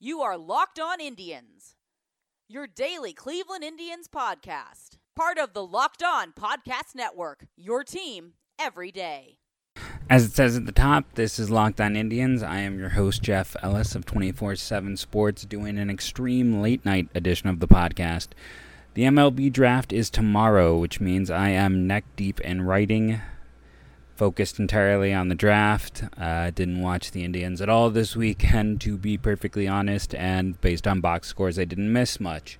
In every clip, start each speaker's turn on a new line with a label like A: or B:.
A: You are Locked On Indians, your daily Cleveland Indians podcast. Part of the Locked On Podcast Network, your team every day.
B: As it says at the top, this is Locked On Indians. I am your host, Jeff Ellis of 24 7 Sports, doing an extreme late night edition of the podcast. The MLB draft is tomorrow, which means I am neck deep in writing focused entirely on the draft. Uh, didn't watch the Indians at all this weekend, to be perfectly honest, and based on box scores, I didn't miss much.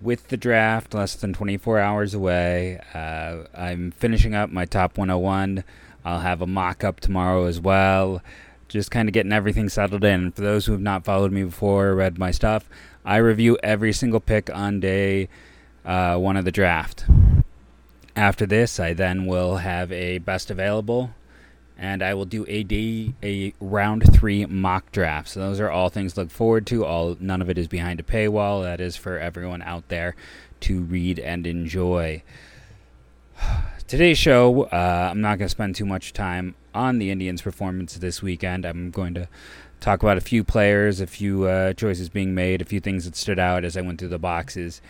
B: With the draft less than 24 hours away, uh, I'm finishing up my top 101. I'll have a mock up tomorrow as well. Just kind of getting everything settled in. For those who have not followed me before or read my stuff, I review every single pick on day uh, one of the draft. After this, I then will have a best available, and I will do a day a round three mock draft. So those are all things to look forward to. All none of it is behind a paywall. That is for everyone out there to read and enjoy. Today's show, uh, I'm not going to spend too much time on the Indians' performance this weekend. I'm going to talk about a few players, a few uh, choices being made, a few things that stood out as I went through the boxes.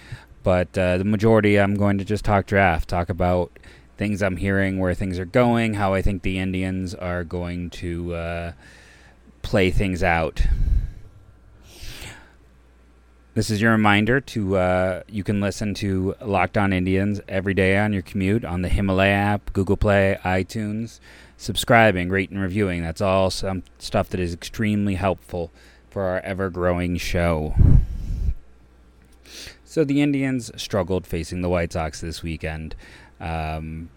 B: But uh, the majority, I'm going to just talk draft, talk about things I'm hearing, where things are going, how I think the Indians are going to uh, play things out. This is your reminder to uh, you can listen to Locked On Indians every day on your commute on the Himalaya app, Google Play, iTunes. Subscribing, rating, reviewing. That's all some stuff that is extremely helpful for our ever growing show. So the Indians struggled facing the White Sox this weekend. Um,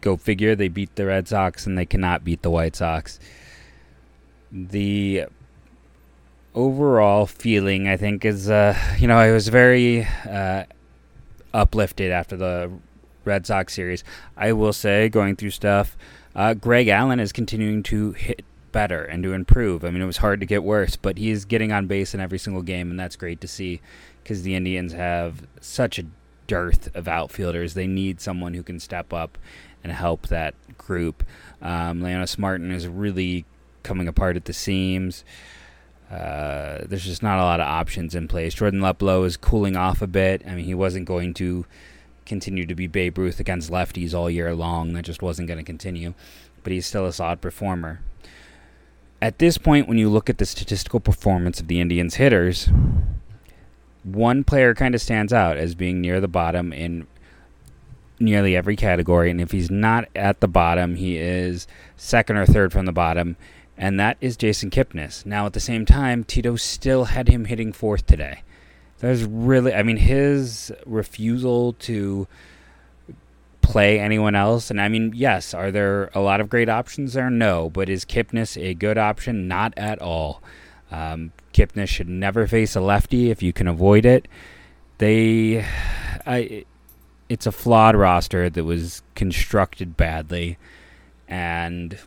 B: go figure, they beat the Red Sox and they cannot beat the White Sox. The overall feeling, I think, is uh, you know I was very uh, uplifted after the Red Sox series. I will say, going through stuff, uh, Greg Allen is continuing to hit better and to improve. I mean, it was hard to get worse, but he's getting on base in every single game, and that's great to see because the Indians have such a dearth of outfielders. They need someone who can step up and help that group. Um, Leonys Martin is really coming apart at the seams. Uh, there's just not a lot of options in place. Jordan Luplow is cooling off a bit. I mean, he wasn't going to continue to be Babe Ruth against lefties all year long. That just wasn't going to continue. But he's still a solid performer. At this point, when you look at the statistical performance of the Indians' hitters, one player kind of stands out as being near the bottom in nearly every category. And if he's not at the bottom, he is second or third from the bottom and that is Jason Kipnis. Now, at the same time, Tito still had him hitting fourth today. There's really, I mean, his refusal to play anyone else, and I mean, yes, are there a lot of great options there? No, but is Kipnis a good option? Not at all. Um, Kipnis should never face a lefty if you can avoid it. They, I, it's a flawed roster that was constructed badly, and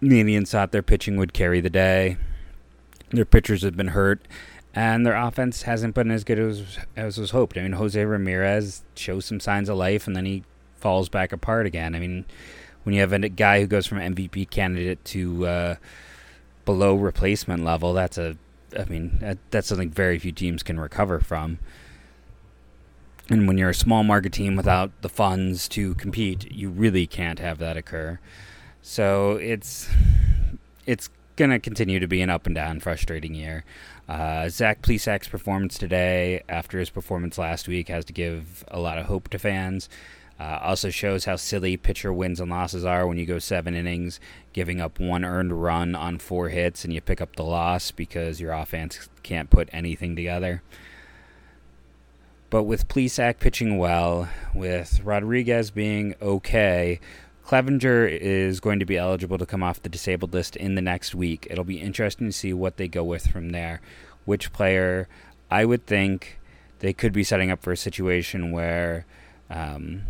B: the Indians thought their pitching would carry the day. Their pitchers have been hurt, and their offense hasn't been as good as as was hoped. I mean, Jose Ramirez shows some signs of life, and then he falls back apart again. I mean, when you have a guy who goes from MVP candidate to uh, below replacement level, that's a, I mean, that's something very few teams can recover from. And when you're a small market team without the funds to compete, you really can't have that occur. So it's it's going to continue to be an up and down, frustrating year. Uh, Zach Plesac's performance today, after his performance last week, has to give a lot of hope to fans. Uh, also shows how silly pitcher wins and losses are when you go seven innings, giving up one earned run on four hits, and you pick up the loss because your offense can't put anything together. But with Plesac pitching well, with Rodriguez being okay, Clevinger is going to be eligible to come off the disabled list in the next week. It'll be interesting to see what they go with from there. Which player, I would think they could be setting up for a situation where um,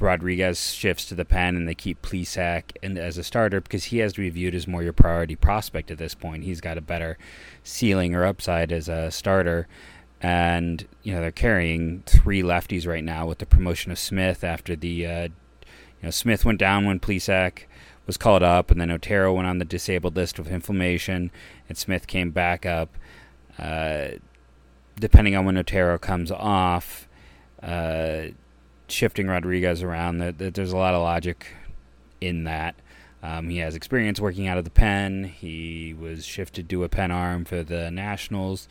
B: Rodriguez shifts to the pen and they keep Plesac and as a starter because he has to be viewed as more your priority prospect at this point. He's got a better ceiling or upside as a starter. And, you know, they're carrying three lefties right now with the promotion of Smith after the uh, you know, Smith went down when Plesac was called up, and then Otero went on the disabled list with inflammation, and Smith came back up. Uh, depending on when Otero comes off, uh, shifting Rodriguez around, that there's a lot of logic in that. Um, he has experience working out of the pen. He was shifted to a pen arm for the Nationals.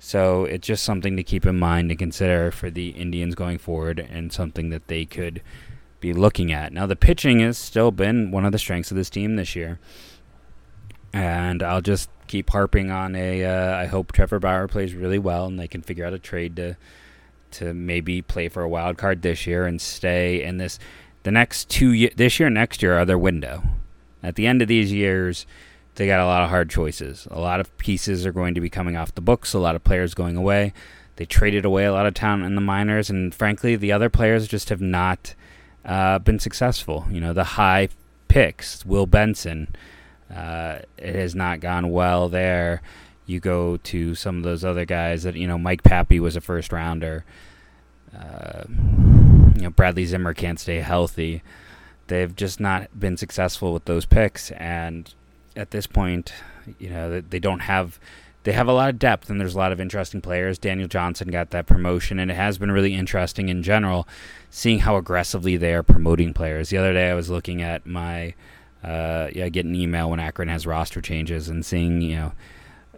B: So it's just something to keep in mind and consider for the Indians going forward and something that they could be looking at. Now, the pitching has still been one of the strengths of this team this year. And I'll just keep harping on a. Uh, I hope Trevor Bauer plays really well and they can figure out a trade to to maybe play for a wild card this year and stay in this. The next two year, this year, next year are their window. At the end of these years, they got a lot of hard choices. A lot of pieces are going to be coming off the books. A lot of players going away. They traded away a lot of talent in the minors, and frankly, the other players just have not uh, been successful. You know, the high picks, Will Benson, uh, it has not gone well there. You go to some of those other guys that you know, Mike Papi was a first rounder. Uh, you know, Bradley Zimmer can't stay healthy. They've just not been successful with those picks, and at this point, you know, they don't have they have a lot of depth and there's a lot of interesting players. Daniel Johnson got that promotion, and it has been really interesting in general seeing how aggressively they are promoting players. The other day, I was looking at my uh, yeah, get an email when Akron has roster changes and seeing you know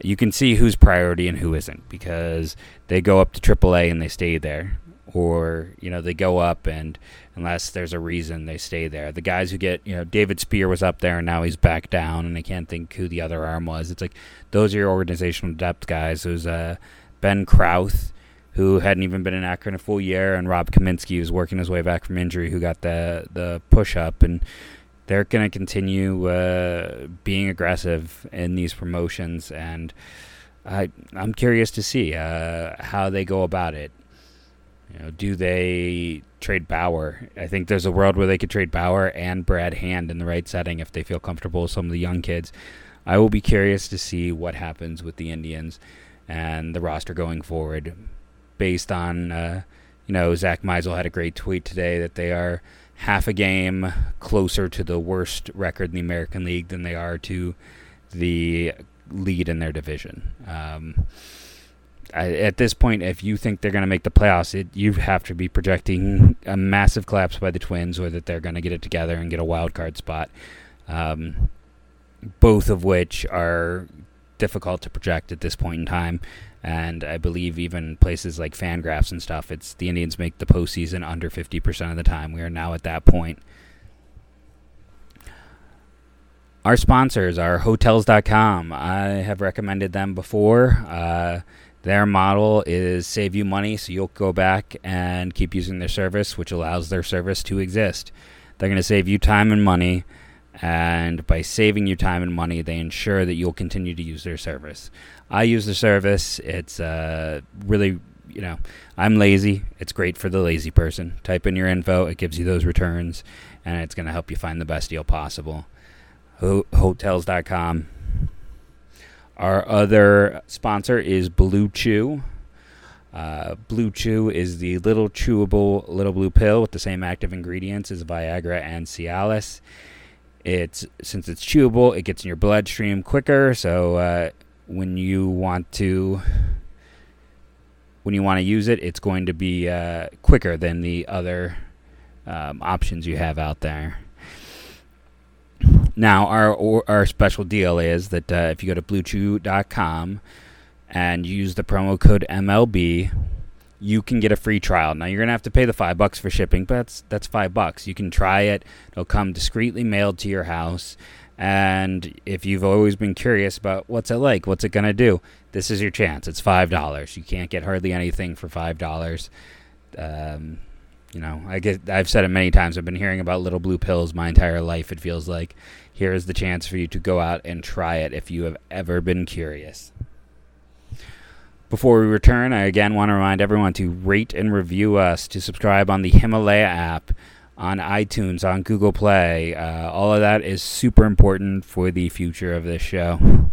B: you can see who's priority and who isn't because they go up to AAA and they stay there, or you know they go up and unless there's a reason they stay there. The guys who get, you know, David Speer was up there and now he's back down, and I can't think who the other arm was. It's like those are your organizational depth guys. Who's uh, Ben Krauth, who hadn't even been in Akron a full year, and Rob Kaminsky, who's working his way back from injury, who got the the push up, and they're going to continue uh, being aggressive in these promotions, and I I'm curious to see uh, how they go about it. You know, do they trade Bauer? I think there's a world where they could trade Bauer and Brad Hand in the right setting if they feel comfortable with some of the young kids. I will be curious to see what happens with the Indians and the roster going forward, based on uh, you know Zach Meisel had a great tweet today that they are half a game closer to the worst record in the American League than they are to the lead in their division. Um, I, at this point, if you think they're going to make the playoffs, it, you have to be projecting a massive collapse by the Twins, or that they're going to get it together and get a wild card spot. Um, both of which are difficult to project at this point in time. And I believe even places like Fangraphs and stuff, it's the Indians make the postseason under 50% of the time. We are now at that point. Our sponsors are Hotels.com. I have recommended them before. Uh, their model is save you money, so you'll go back and keep using their service, which allows their service to exist. They're going to save you time and money, and by saving you time and money, they ensure that you'll continue to use their service. I use the service. It's uh, really, you know, I'm lazy. It's great for the lazy person. Type in your info, it gives you those returns, and it's going to help you find the best deal possible. Ho- hotels.com our other sponsor is Blue Chew. Uh, blue Chew is the little chewable little blue pill with the same active ingredients as Viagra and Cialis. It's since it's chewable, it gets in your bloodstream quicker. So uh, when you want to when you want to use it, it's going to be uh, quicker than the other um, options you have out there. Now, our our special deal is that uh, if you go to bluechew.com and use the promo code MLB, you can get a free trial. Now, you're gonna have to pay the five bucks for shipping, but that's that's five bucks. You can try it; it'll come discreetly mailed to your house. And if you've always been curious about what's it like, what's it gonna do, this is your chance. It's five dollars. You can't get hardly anything for five dollars. Um, you know, I get I've said it many times. I've been hearing about little blue pills my entire life. It feels like here is the chance for you to go out and try it if you have ever been curious. Before we return, I again want to remind everyone to rate and review us, to subscribe on the Himalaya app, on iTunes, on Google Play. Uh, all of that is super important for the future of this show.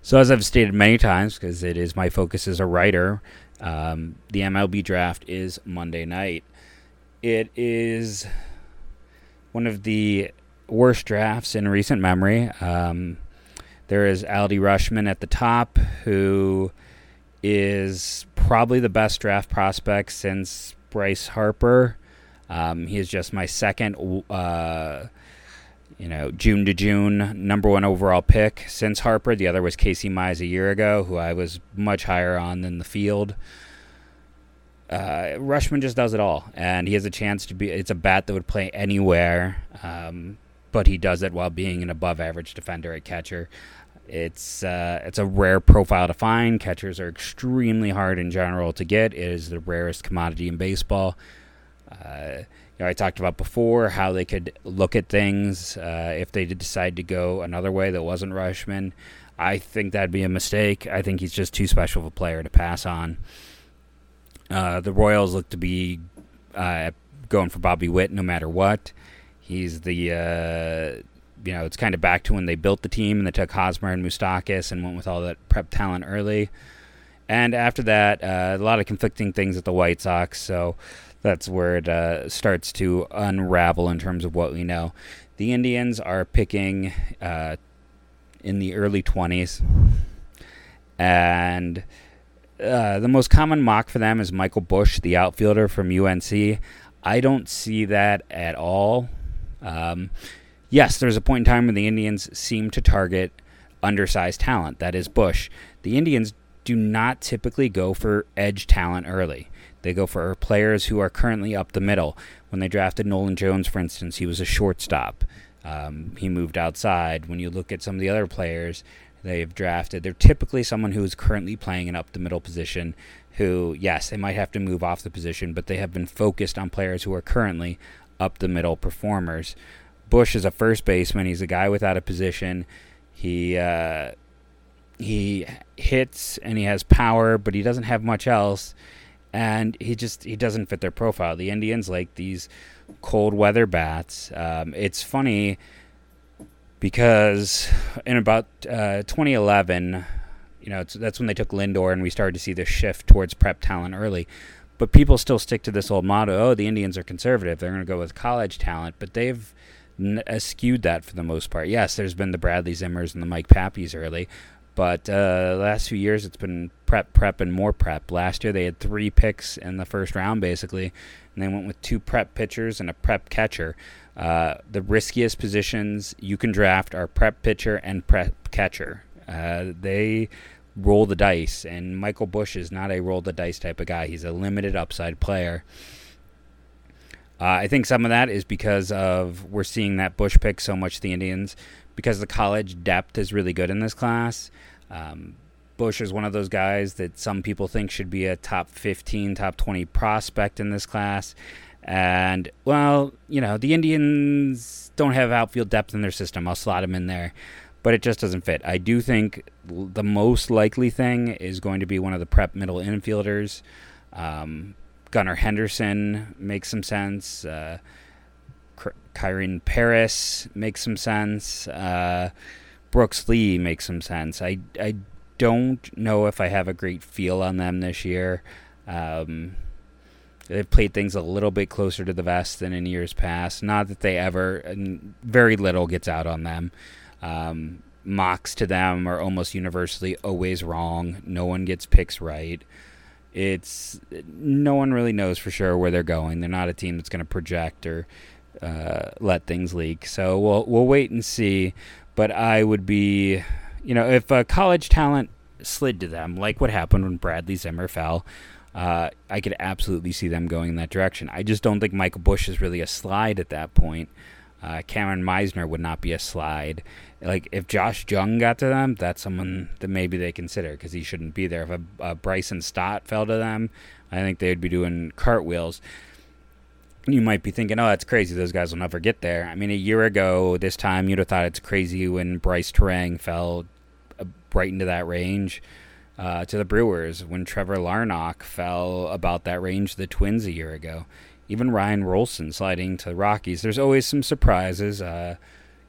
B: So, as I've stated many times, because it is my focus as a writer, um, the MLB draft is Monday night. It is one of the worst drafts in recent memory. Um, there is Adley Rutschman at the top, who is probably the best draft prospect since Bryce Harper. Um, he is just my second, uh, you know, June to June number one overall pick since Harper. The other was Casey Mize a year ago, who I was much higher on than the field. Uh, Rutschman just does it all, and he has a chance to be. It's a bat that would play anywhere, um, but he does it while being an above-average defender at catcher. It's uh, it's a rare profile to find. Catchers are extremely hard in general to get. It is the rarest commodity in baseball. Uh, you know, I talked about before how they could look at things uh, if they did decide to go another way that wasn't Rutschman. I think that'd be a mistake. I think he's just too special of a player to pass on. Uh, the Royals look to be uh, going for Bobby Witt no matter what. He's the uh, you know, it's kind of back to when they built the team and they took Hosmer and Moustakas and went with all that prep talent early. And after that, uh, a lot of conflicting things at the White Sox. So that's where it uh, starts to unravel in terms of what we know. The Indians are picking uh, in the early 20s. And uh, the most common mock for them is Michael Busch, the outfielder from UNC. I don't see that at all. Um, yes, there's a point in time when the Indians seem to target undersized talent. That is Busch. The Indians do not typically go for edge talent early. They go for players who are currently up the middle. When they drafted Nolan Jones, for instance, he was a shortstop. Um, he moved outside. When you look at some of the other players they've drafted, they're typically someone who is currently playing an up the middle position. Who, yes, they might have to move off the position, but they have been focused on players who are currently up the middle performers. Busch is a first baseman. He's a guy without a position. He uh, he hits and he has power, but he doesn't have much else. And he just he doesn't fit their profile. The Indians like these cold weather bats. Um, it's funny because in about uh, 2011, you know, that's when they took Lindor, and we started to see this shift towards prep talent early. But people still stick to this old motto: "Oh, the Indians are conservative; they're going to go with college talent." But they've skewed that for the most part. Yes, there's been the Bradley Zimmers and the Mike Papis early, but uh, the last few years it's been prep, prep, and more prep. Last year they had three picks in the first round basically, and they went with two prep pitchers and a prep catcher. Uh, the riskiest positions you can draft are prep pitcher and prep catcher. Uh, they roll the dice, and Michael Busch is not a roll the dice type of guy. He's a limited upside player. Uh, I think some of that is because of we're seeing that Busch pick so much the Indians because the college depth is really good in this class. Um, Busch is one of those guys that some people think should be a top 15, top 20 prospect in this class. And, well, you know, the Indians don't have outfield depth in their system. I'll slot him in there. But it just doesn't fit. I do think the most likely thing is going to be one of the prep middle infielders. Um, Gunnar Henderson makes some sense. Uh, Kyren Paris makes some sense. Uh, Brooks Lee makes some sense. I, I don't know if I have a great feel on them this year. Um, they've played things a little bit closer to the vest than in years past. Not that they ever, very little gets out on them. Um, mocks to them are almost universally always wrong. No one gets picks right it's no one really knows for sure where they're going. They're not a team that's going to project or uh, let things leak. So we'll we'll wait and see. But I would be, you know, if a college talent slid to them, like what happened when Bradley Zimmer fell, uh, I could absolutely see them going in that direction. I just don't think Michael Busch is really a slide at that point. Uh, Cameron Misner would not be a slide. Like if Josh Jung got to them, that's someone that maybe they consider because he shouldn't be there. If a, a, Bryson Stott fell to them, I think they'd be doing cartwheels. You might be thinking, "Oh, that's crazy. Those guys will never get there." I mean, a year ago this time, you'd have thought it's crazy when Brice Turang fell uh, right into that range. Uh, to the Brewers when Trevor Larnach fell about that range to the Twins a year ago even Ryan Rolison sliding to the Rockies. There's always some surprises. Uh,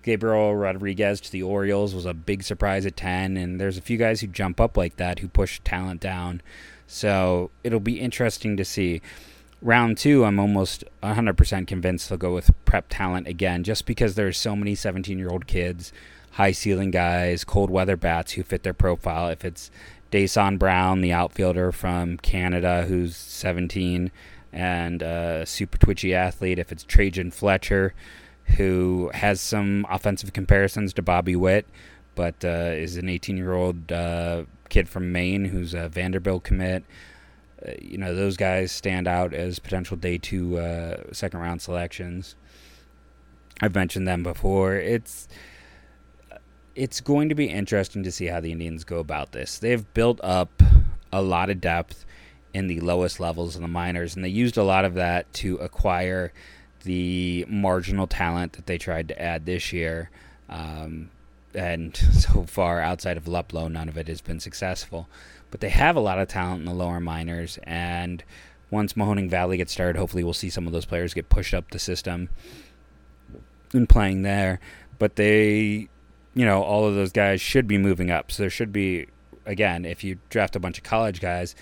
B: Gabriel Rodriguez to the Orioles was a big surprise at 10, and there's a few guys who jump up like that who push talent down. So it'll be interesting to see. round two, I'm almost 100% convinced they'll go with prep talent again, just because there's so many 17 year old kids, high ceiling guys, cold weather bats who fit their profile. If it's Dasan Brown, the outfielder from Canada, who's 17 and a super twitchy athlete. If it's Trajan Fletcher, who has some offensive comparisons to Bobby Witt, but uh, is an 18 year old uh, kid from Maine who's a Vanderbilt commit. Uh, you know, those guys stand out as potential day two uh, second round selections. I've mentioned them before. It's it's going to be interesting to see how the Indians go about this. They've built up a lot of depth in the lowest levels of the minors, and they used a lot of that to acquire the marginal talent that they tried to add this year. Um, and so far, outside of Luplow, none of it has been successful. But they have a lot of talent in the lower minors, and once Mahoning Valley gets started, hopefully we'll see some of those players get pushed up the system and playing there. But they, you know, all of those guys should be moving up. So there should be, again, if you draft a bunch of college guys,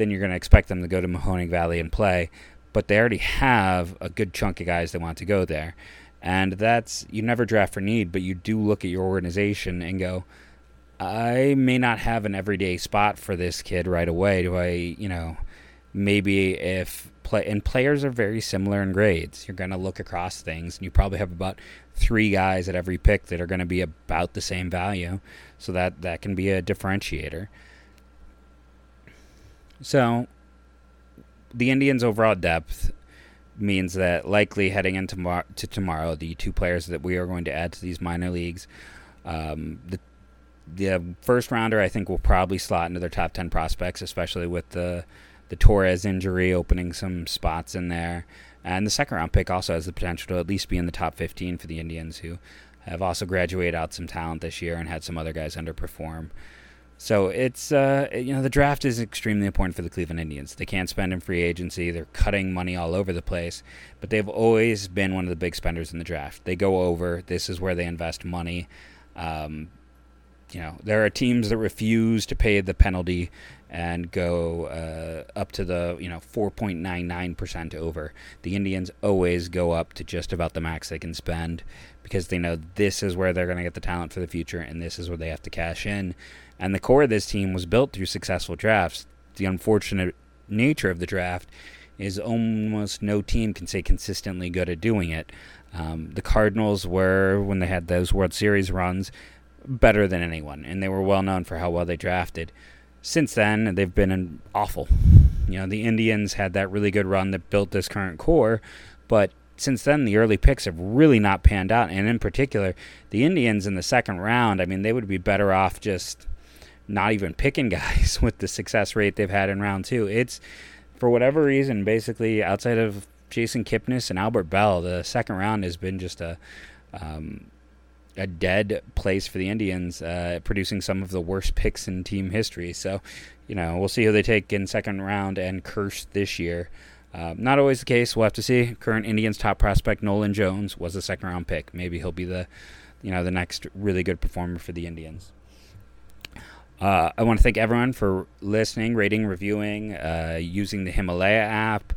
B: then you're going to expect them to go to Mahoning Valley and play. But they already have a good chunk of guys that want to go there. And that's, you never draft for need, but you do look at your organization and go, I may not have an everyday spot for this kid right away. Do I, you know, maybe if play and players are very similar in grades, you're going to look across things and you probably have about three guys at every pick that are going to be about the same value. So that that can be a differentiator. So the Indians' overall depth means that likely heading into tomorrow, to tomorrow, the two players that we are going to add to these minor leagues, um, the the first rounder I think will probably slot into their top ten prospects, especially with the the Torres injury opening some spots in there. And the second round pick also has the potential to at least be in the top 15 for the Indians, who have also graduated out some talent this year and had some other guys underperform. So it's uh, you know the draft is extremely important for the Cleveland Indians. They can't spend in free agency. They're cutting money all over the place, but they've always been one of the big spenders in the draft. They go over. This is where they invest money. Um, you know, there are teams that refuse to pay the penalty and go uh, up to the you know 4.99% over. The Indians always go up to just about the max they can spend because they know this is where they're going to get the talent for the future and this is where they have to cash in. And the core of this team was built through successful drafts. The unfortunate nature of the draft is almost no team can say consistently good at doing it. Um, the Cardinals were, when they had those World Series runs, better than anyone, and they were well known for how well they drafted. Since then, they've been awful. You know, the Indians had that really good run that built this current core, but since then, the early picks have really not panned out. And in particular, the Indians in the second round, I mean, they would be better off just not even picking guys with the success rate they've had in round two. It's, for whatever reason, basically outside of Jason Kipnis and Albert Belle, the second round has been just a. Um, a dead place for the Indians, uh, producing some of the worst picks in team history. So, you know, we'll see who they take in second round and curse this year. Uh, not always the case. We'll have to see. Current Indians top prospect Nolan Jones was a second round pick. Maybe he'll be the, you know, the next really good performer for the Indians. Uh, I want to thank everyone for listening, rating, reviewing, uh, using the Himalaya app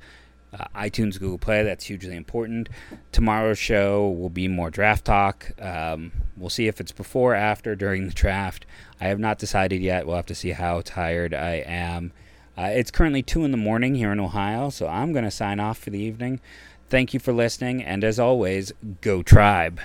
B: uh, iTunes, Google Play. That's hugely important. Tomorrow's show will be more draft talk. Um, we'll see if it's before, after, during the draft. I have not decided yet. We'll have to see how tired I am. Uh, it's currently 2 in the morning here in Ohio, so I'm going to sign off for the evening. Thank you for listening, and as always, go tribe.